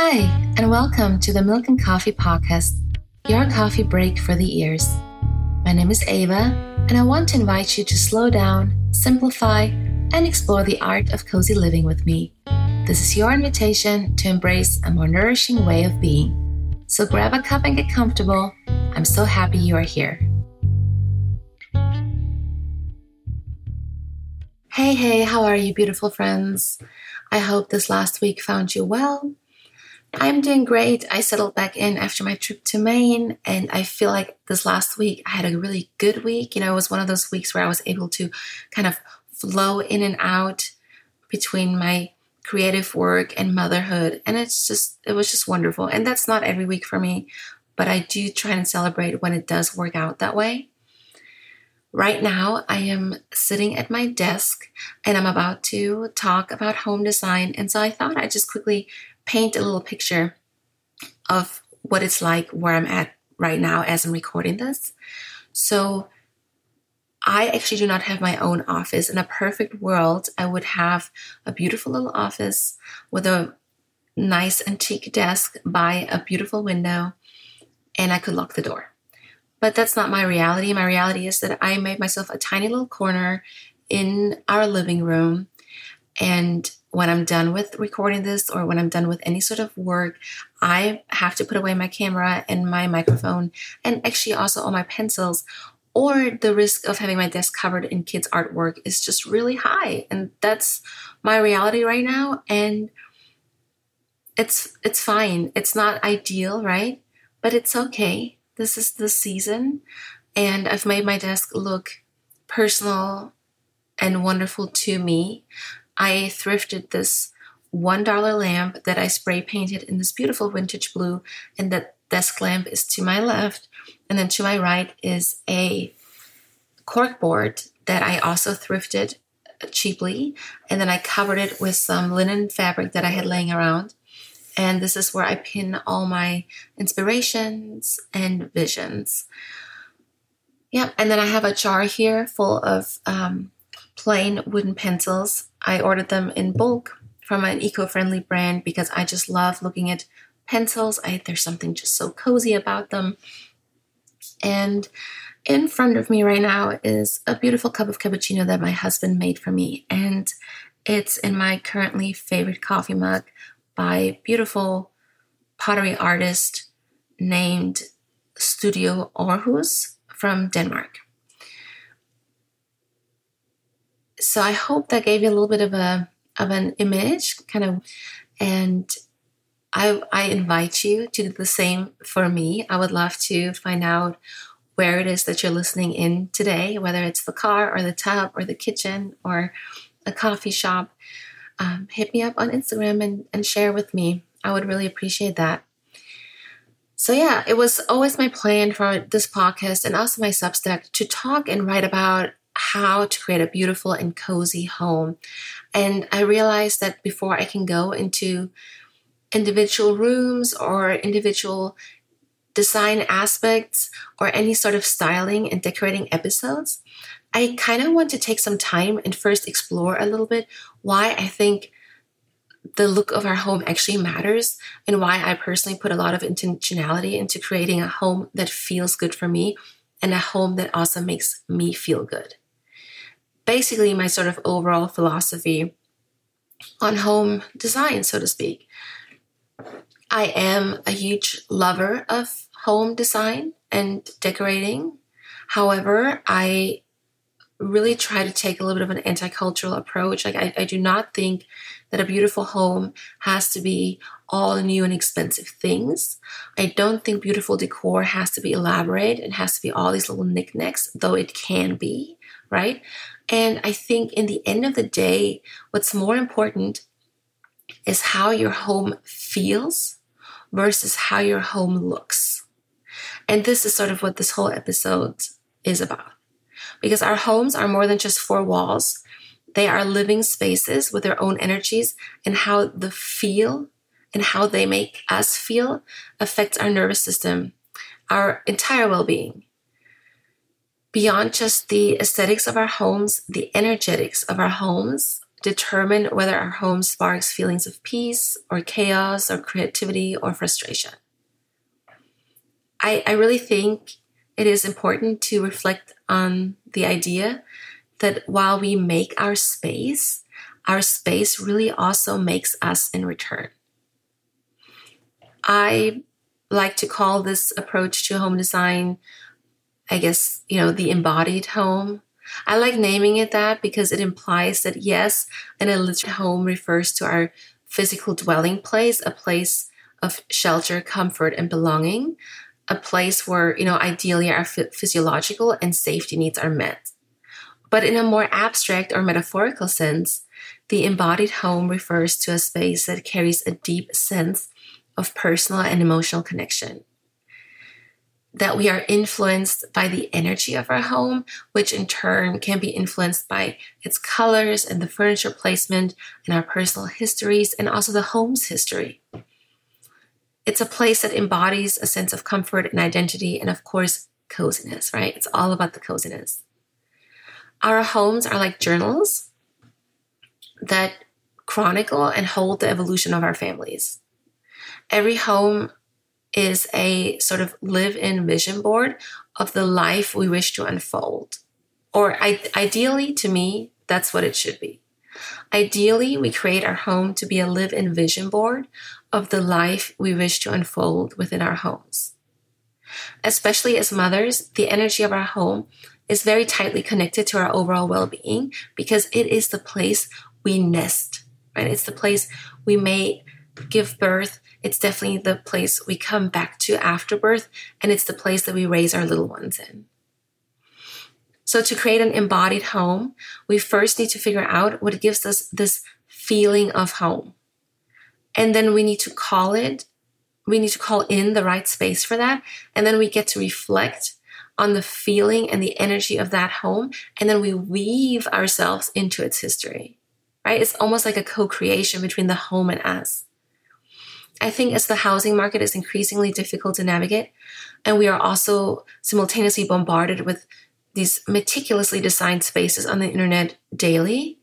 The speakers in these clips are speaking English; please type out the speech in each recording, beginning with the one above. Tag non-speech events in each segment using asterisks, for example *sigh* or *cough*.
Hi, and welcome to the Milk and Coffee Podcast, your coffee break for the ears. My name is Eva, and I want to invite you to slow down, simplify, and explore the art of cozy living with me. This is your invitation to embrace a more nourishing way of being. So grab a cup and get comfortable. I'm so happy you are here. Hey, hey, how are you, beautiful friends? I hope this last week found you well I'm doing great. I settled back in after my trip to Maine, and I feel like this last week I had a really good week. You know, it was one of those weeks where I was able to kind of flow in and out between my creative work and motherhood. And it's just, it was just wonderful. And that's not every week for me, but I do try and celebrate when it does work out that way. Right now, I am sitting at my desk and I'm about to talk about home design. And so I thought I'd just quickly paint a little picture of what it's like where I'm at right now as I'm recording this. So, I actually do not have my own office. In a perfect world, I would have a beautiful little office with a nice antique desk by a beautiful window, and I could lock the door. But that's not my reality. My reality is that I made myself a tiny little corner in our living room, and when I'm done with recording this or when I'm done with any sort of work, I have to put away my camera and my microphone and actually also all my pencils or the risk of having my desk covered in kids' artwork is just really high. And that's my reality right now. And it's it's fine. It's not ideal, right? But it's okay. This is the season. And I've made my desk look personal and wonderful to me. I thrifted this $1 lamp that I spray painted in this beautiful vintage blue, and that desk lamp is to my left. And then to my right is a cork board that I also thrifted cheaply. And then I covered it with some linen fabric that I had laying around. And this is where I pin all my inspirations and visions. Yeah, and then I have a jar here full of um, plain wooden pencils. I ordered them in bulk from an eco-friendly brand because I just love looking at pencils. I there's something just so cozy about them. And in front of me right now is a beautiful cup of cappuccino that my husband made for me and it's in my currently favorite coffee mug by beautiful pottery artist named Studio Aarhus from Denmark so I hope that gave you a little bit of a of an image, kind of, and I I invite you to do the same for me. I would love to find out where it is that you're listening in today, whether it's the car or the tub or the kitchen or a coffee shop. Um, hit me up on Instagram and, and share with me. I would really appreciate that. So, yeah, it was always my plan for this podcast and also my Substack to talk and write about how to create a beautiful and cozy home. And I realized that before I can go into individual rooms or individual design aspects or any sort of styling and decorating episodes, I kind of want to take some time and first explore a little bit why I think the look of our home actually matters and why I personally put a lot of intentionality into creating a home that feels good for me and a home that also makes me feel good basically my sort of overall philosophy on home design, so to speak. I am a huge lover of home design and decorating. However, I really try to take a little bit of an anti-cultural approach. Like I, I, do not think that a beautiful home has to be all new and expensive things. I don't think beautiful decor has to be elaborate. It has to be all these little knickknacks, though it can be, right? And I think in the end of the day, what's more important is how your home feels versus how your home looks. And this is sort of what this whole episode is about. Because our homes are more than just four walls. They are living spaces with their own energies and how the feel and how they make us feel affects our nervous system, our entire well-being beyond just the aesthetics of our homes, the energetics of our homes determine whether our home sparks feelings of peace or chaos or creativity or frustration. I, I really think it is important to reflect on the idea that while we make our space, our space really also makes us in return. I like to call this approach to home design, I guess, you know, the embodied home. I like naming it that because it implies that yes, an illiterate home refers to our physical dwelling place, a place of shelter, comfort, and belonging, a place where, you know, ideally our physiological and safety needs are met. But in a more abstract or metaphorical sense, the embodied home refers to a space that carries a deep sense of personal and emotional connection. That we are influenced by the energy of our home, which in turn can be influenced by its colors and the furniture placement and our personal histories and also the home's history. It's a place that embodies a sense of comfort and identity, and of course, coziness, right? It's all about the coziness. Our homes are like journals that chronicle and hold the evolution of our families. Every home is a sort of live in vision board of the life we wish to unfold. Or I, ideally, to me, that's what it should be. Ideally, we create our home to be a live in vision board of the life we wish to unfold within our homes. Especially as mothers, the energy of our home is very tightly connected to our overall well being because it is the place we nest, right? It's the place we may give birth. It's definitely the place we come back to after birth, and it's the place that we raise our little ones in. So, to create an embodied home, we first need to figure out what gives us this feeling of home. And then we need to call it, we need to call in the right space for that. And then we get to reflect on the feeling and the energy of that home, and then we weave ourselves into its history, right? It's almost like a co creation between the home and us. I think as the housing market is increasingly difficult to navigate, and we are also simultaneously bombarded with these meticulously designed spaces on the internet daily,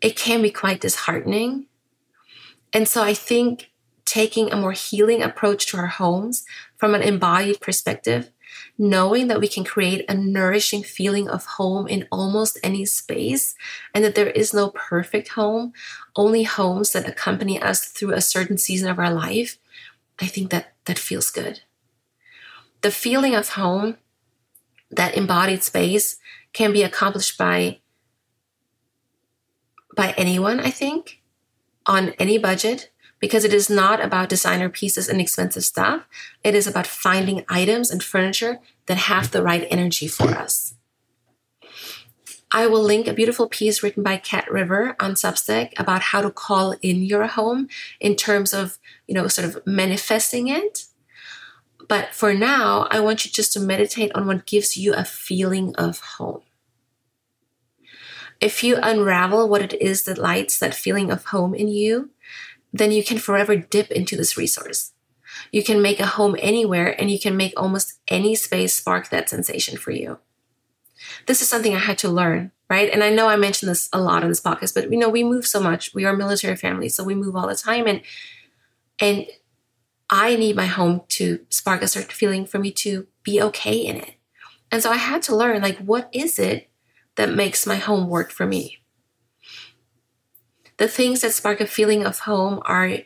it can be quite disheartening. And so I think taking a more healing approach to our homes from an embodied perspective knowing that we can create a nourishing feeling of home in almost any space and that there is no perfect home, only homes that accompany us through a certain season of our life, I think that that feels good. The feeling of home, that embodied space, can be accomplished by by anyone, I think, on any budget, because it is not about designer pieces and expensive stuff. It is about finding items and furniture that have the right energy for us. I will link a beautiful piece written by Kat River on Substack about how to call in your home in terms of, you know, sort of manifesting it. But for now, I want you just to meditate on what gives you a feeling of home. If you unravel what it is that lights that feeling of home in you, then you can forever dip into this resource. You can make a home anywhere and you can make almost any space spark that sensation for you. This is something I had to learn, right? And I know I mentioned this a lot on this podcast, but you know, we move so much. We are military family, so we move all the time and and I need my home to spark a certain feeling for me to be okay in it. And so I had to learn like what is it that makes my home work for me? The things that spark a feeling of home are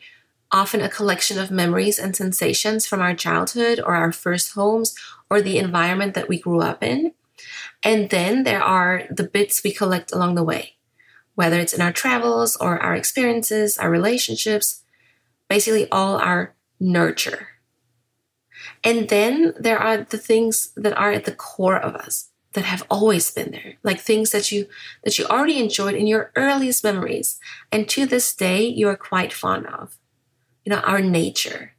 often a collection of memories and sensations from our childhood or our first homes or the environment that we grew up in. And then there are the bits we collect along the way, whether it's in our travels or our experiences, our relationships, basically all our nurture. And then there are the things that are at the core of us that have always been there like things that you that you already enjoyed in your earliest memories and to this day you are quite fond of you know our nature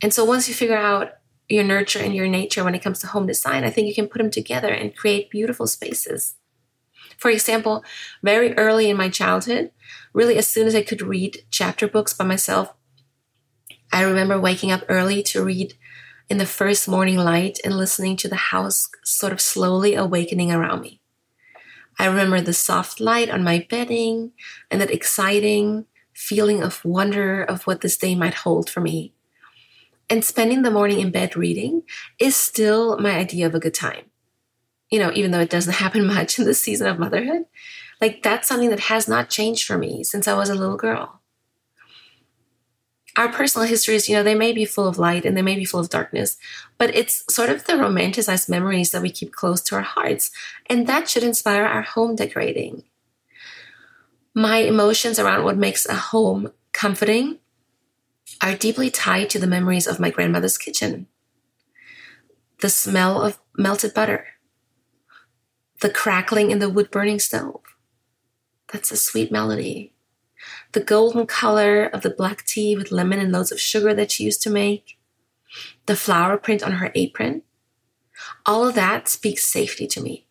and so once you figure out your nurture and your nature when it comes to home design i think you can put them together and create beautiful spaces for example very early in my childhood really as soon as i could read chapter books by myself i remember waking up early to read in the first morning light and listening to the house sort of slowly awakening around me. I remember the soft light on my bedding and that exciting feeling of wonder of what this day might hold for me. And spending the morning in bed reading is still my idea of a good time. You know, even though it doesn't *laughs* happen much in this season of motherhood, like that's something that has not changed for me since I was a little girl. Our personal histories, you know, they may be full of light and they may be full of darkness, but it's sort of the romanticized memories that we keep close to our hearts. And that should inspire our home decorating. My emotions around what makes a home comforting are deeply tied to the memories of my grandmother's kitchen. The smell of melted butter, the crackling in the wood burning stove. That's a sweet melody. The golden color of the black tea with lemon and loads of sugar that she used to make. The flower print on her apron. All of that speaks safety to me.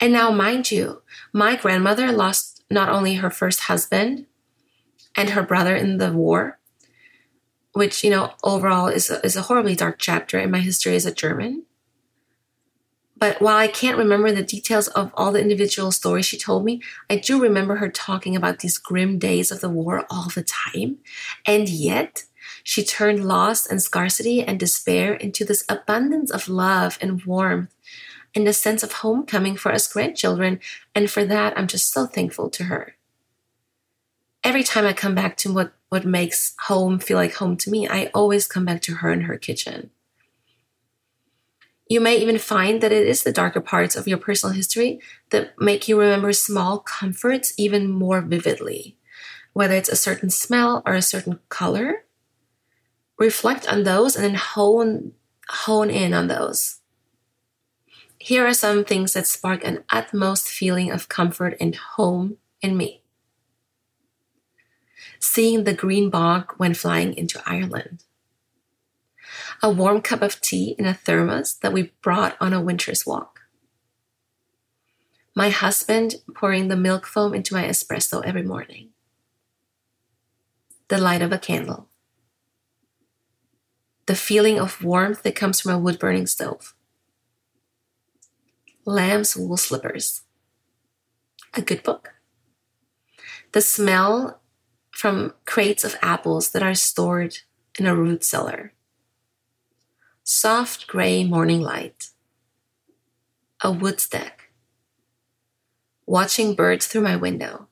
And now, mind you, my grandmother lost not only her first husband and her brother in the war, which, you know, overall is a, is a horribly dark chapter in my history as a German. But while I can't remember the details of all the individual stories she told me, I do remember her talking about these grim days of the war all the time. And yet, she turned loss and scarcity and despair into this abundance of love and warmth and a sense of homecoming for us grandchildren. And for that, I'm just so thankful to her. Every time I come back to what, what makes home feel like home to me, I always come back to her and her kitchen. You may even find that it is the darker parts of your personal history that make you remember small comforts even more vividly, whether it's a certain smell or a certain color. Reflect on those and then hone, hone in on those. Here are some things that spark an utmost feeling of comfort and home in me. Seeing the green bog when flying into Ireland. A warm cup of tea in a thermos that we brought on a winter's walk. My husband pouring the milk foam into my espresso every morning. The light of a candle. The feeling of warmth that comes from a wood burning stove Lamb's Wool Slippers. A good book. The smell from crates of apples that are stored in a root cellar. Soft gray morning light. A wood stack. Watching birds through my window.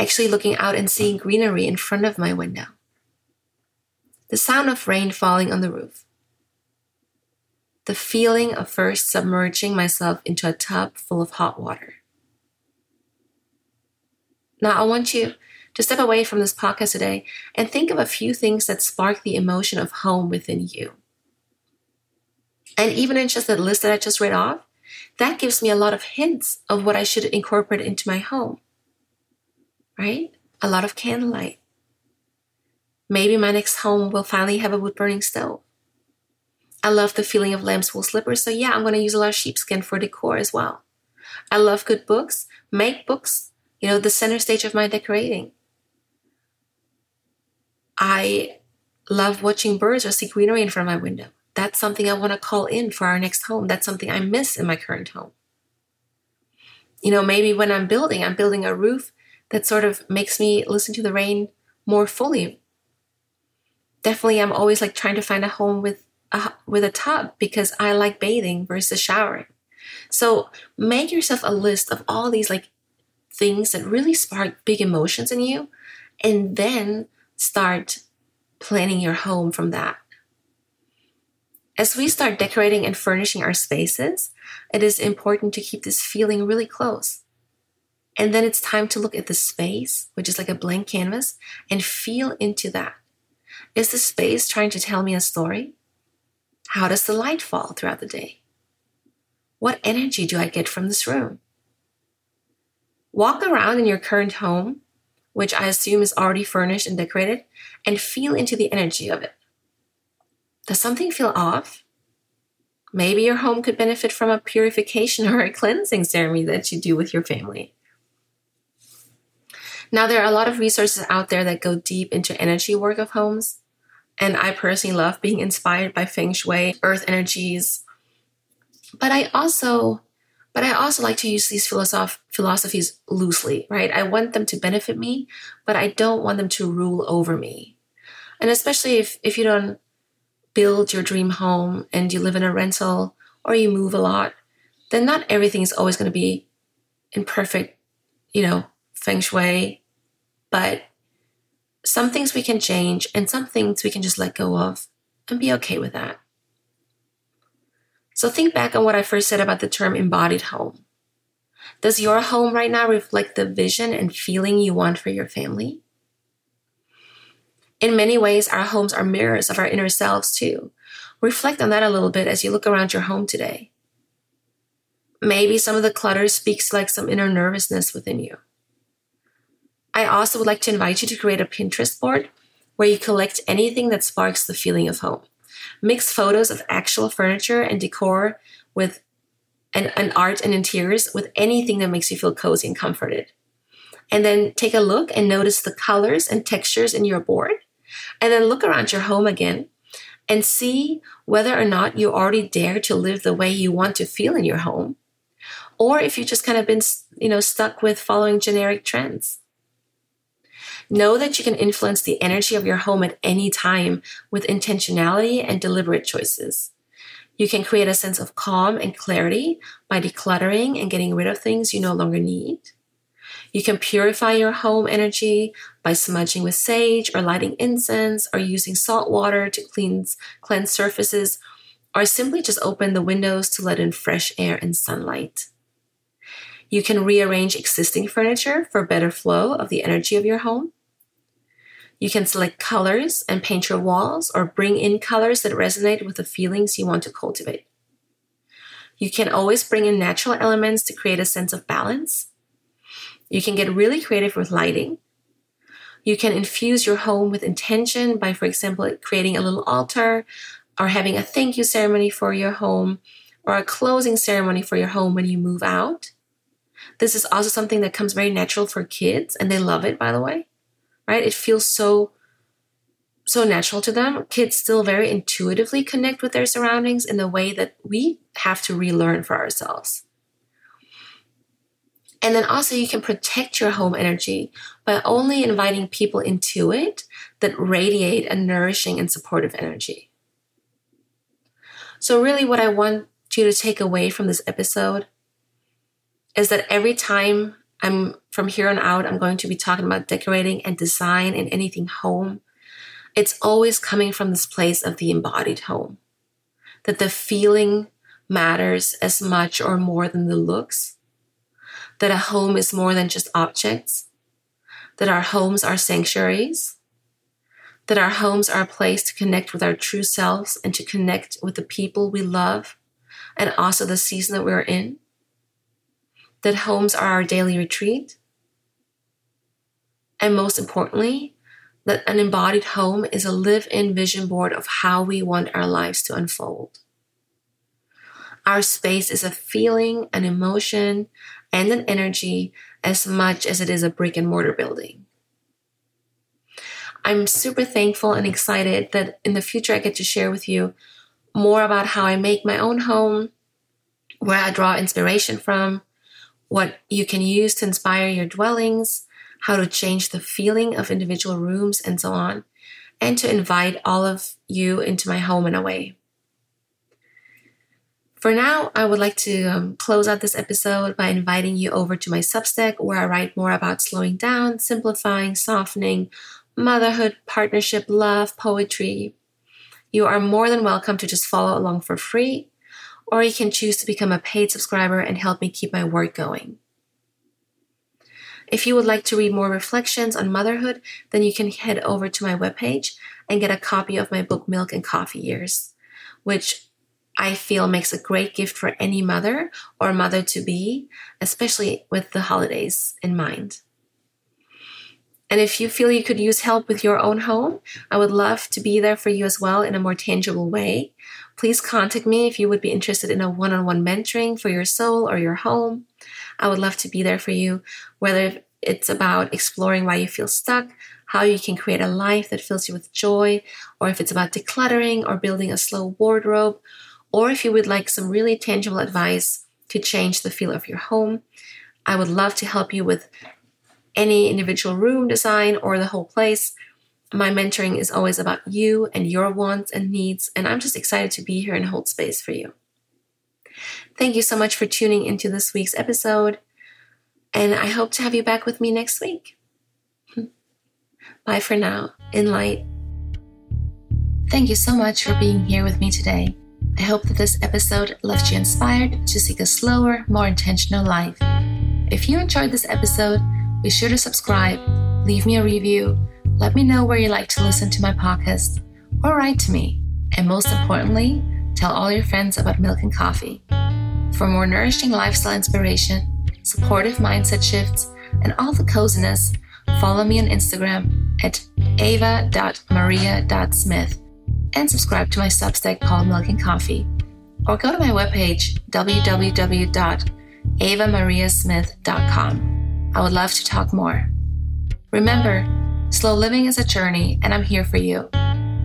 Actually looking out and seeing greenery in front of my window. The sound of rain falling on the roof the feeling of first submerging myself into a tub full of hot water. Now, I want you to step away from this podcast today and think of a few things that spark the emotion of home within you. And even in just that list that I just read off, that gives me a lot of hints of what I should incorporate into my home. Right? A lot of candlelight. Maybe my next home will finally have a wood burning stove. I love the feeling of lamb's wool slippers. So yeah, I'm going to use a lot of sheepskin for decor as well. I love good books. Make books, you know, the center stage of my decorating. I love watching birds or see greenery in front of my window. That's something I want to call in for our next home. That's something I miss in my current home. You know, maybe when I'm building, I'm building a roof that sort of makes me listen to the rain more fully. Definitely, I'm always like trying to find a home with a, with a tub because I like bathing versus showering. So make yourself a list of all these like things that really spark big emotions in you and then start planning your home from that. As we start decorating and furnishing our spaces, it is important to keep this feeling really close. And then it's time to look at the space, which is like a blank canvas, and feel into that. Is the space trying to tell me a story? How does the light fall throughout the day? What energy do I get from this room? Walk around in your current home, which I assume is already furnished and decorated, and feel into the energy of it. Does something feel off? Maybe your home could benefit from a purification or a cleansing ceremony that you do with your family. Now, there are a lot of resources out there that go deep into energy work of homes. And I personally love being inspired by feng shui, earth energies. But I also But I also like to use these philosoph- philosophies loosely, right? I want them to benefit me, but I don't want them to rule over me. And especially if, if you don't build your dream home and you live in a rental or you move a lot, then not everything is always going to be in perfect, you know, feng shui. But some things we can change and some things we can just let go of and be okay with that. So think back on what I first said about the term embodied home. Does your home right now reflect the vision and feeling you want for your family? In many ways, our homes are mirrors of our inner selves too. Reflect on that a little bit as you look around your home today. Maybe some of the clutter speaks like some inner nervousness within you. I also would like to invite you to create a Pinterest board where you collect anything that sparks the feeling of home. Mix photos of actual furniture and decor with and art and interiors with anything that makes you feel cozy and comforted. And then take a look and notice the colors and textures in your board. And then look around your home again and see whether or not you already dare to live the way you want to feel in your home or if you've just kind of been, you know, stuck with following generic trends. Know that you can influence the energy of your home at any time with intentionality and deliberate choices. You can create a sense of calm and clarity by decluttering and getting rid of things you no longer need. You can purify your home energy by smudging with sage or lighting incense or using salt water to cleanse, cleanse surfaces or simply just open the windows to let in fresh air and sunlight. You can rearrange existing furniture for better flow of the energy of your home. You can select colors and paint your walls or bring in colors that resonate with the feelings you want to cultivate. You can always bring in natural elements to create a sense of balance. You can get really creative with lighting. You can infuse your home with intention by, for example, creating a little altar or having a thank you ceremony for your home or a closing ceremony for your home when you move out. This is also something that comes very natural for kids, and they love it, by the way. Right? It feels so so natural to them. Kids still very intuitively connect with their surroundings in the way that we have to relearn for ourselves. And then also, you can protect your home energy by only inviting people into it that radiate a nourishing and supportive energy. So, really, what I want you to take away from this episode is that every time I'm from here on out, I'm going to be talking about decorating and design and anything home. It's always coming from this place of the embodied home, that the feeling matters as much or more than the looks, that a home is more than just objects, that our homes are sanctuaries, that our homes are a place to connect with our true selves and to connect with the people we love and also the season that we're in that homes are our daily retreat. And most importantly, that an embodied home is a live in vision board of how we want our lives to unfold. Our space is a feeling, an emotion, and an energy as much as it is a brick and mortar building. I'm super thankful and excited that in the future I get to share with you more about how I make my own home, where I draw inspiration from, what you can use to inspire your dwellings, how to change the feeling of individual rooms, and so on, and to invite all of you into my home in a way. For now, I would like to um, close out this episode by inviting you over to my Substack where I write more about slowing down, simplifying, softening, motherhood, partnership, love, poetry. You are more than welcome to just follow along for free or you can choose to become a paid subscriber and help me keep my work going. If you would like to read more reflections on motherhood, then you can head over to my webpage and get a copy of my book Milk and Coffee Years, which I feel makes a great gift for any mother or mother to be, especially with the holidays in mind. And if you feel you could use help with your own home, I would love to be there for you as well in a more tangible way. Please contact me if you would be interested in a one on one mentoring for your soul or your home. I would love to be there for you, whether it's about exploring why you feel stuck, how you can create a life that fills you with joy, or if it's about decluttering or building a slow wardrobe, or if you would like some really tangible advice to change the feel of your home. I would love to help you with any individual room design or the whole place. My mentoring is always about you and your wants and needs, and I'm just excited to be here and hold space for you. Thank you so much for tuning into this week's episode, and I hope to have you back with me next week. Bye for now, in light. Thank you so much for being here with me today. I hope that this episode left you inspired to seek a slower, more intentional life. If you enjoyed this episode, be sure to subscribe, leave me a review, let me know where you like to listen to my podcast, or write to me. And most importantly, tell all your friends about milk and coffee. For more nourishing lifestyle inspiration, supportive mindset shifts, and all the coziness, follow me on Instagram at eva.maria.smith and subscribe to my Substack called Milk and Coffee. Or go to my webpage, www.evamariasmith.com. I would love to talk more. Remember, slow living is a journey, and I'm here for you.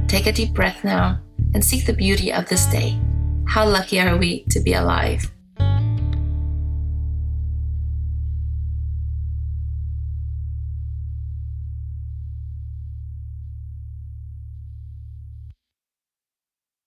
Take a deep breath now and seek the beauty of this day. How lucky are we to be alive?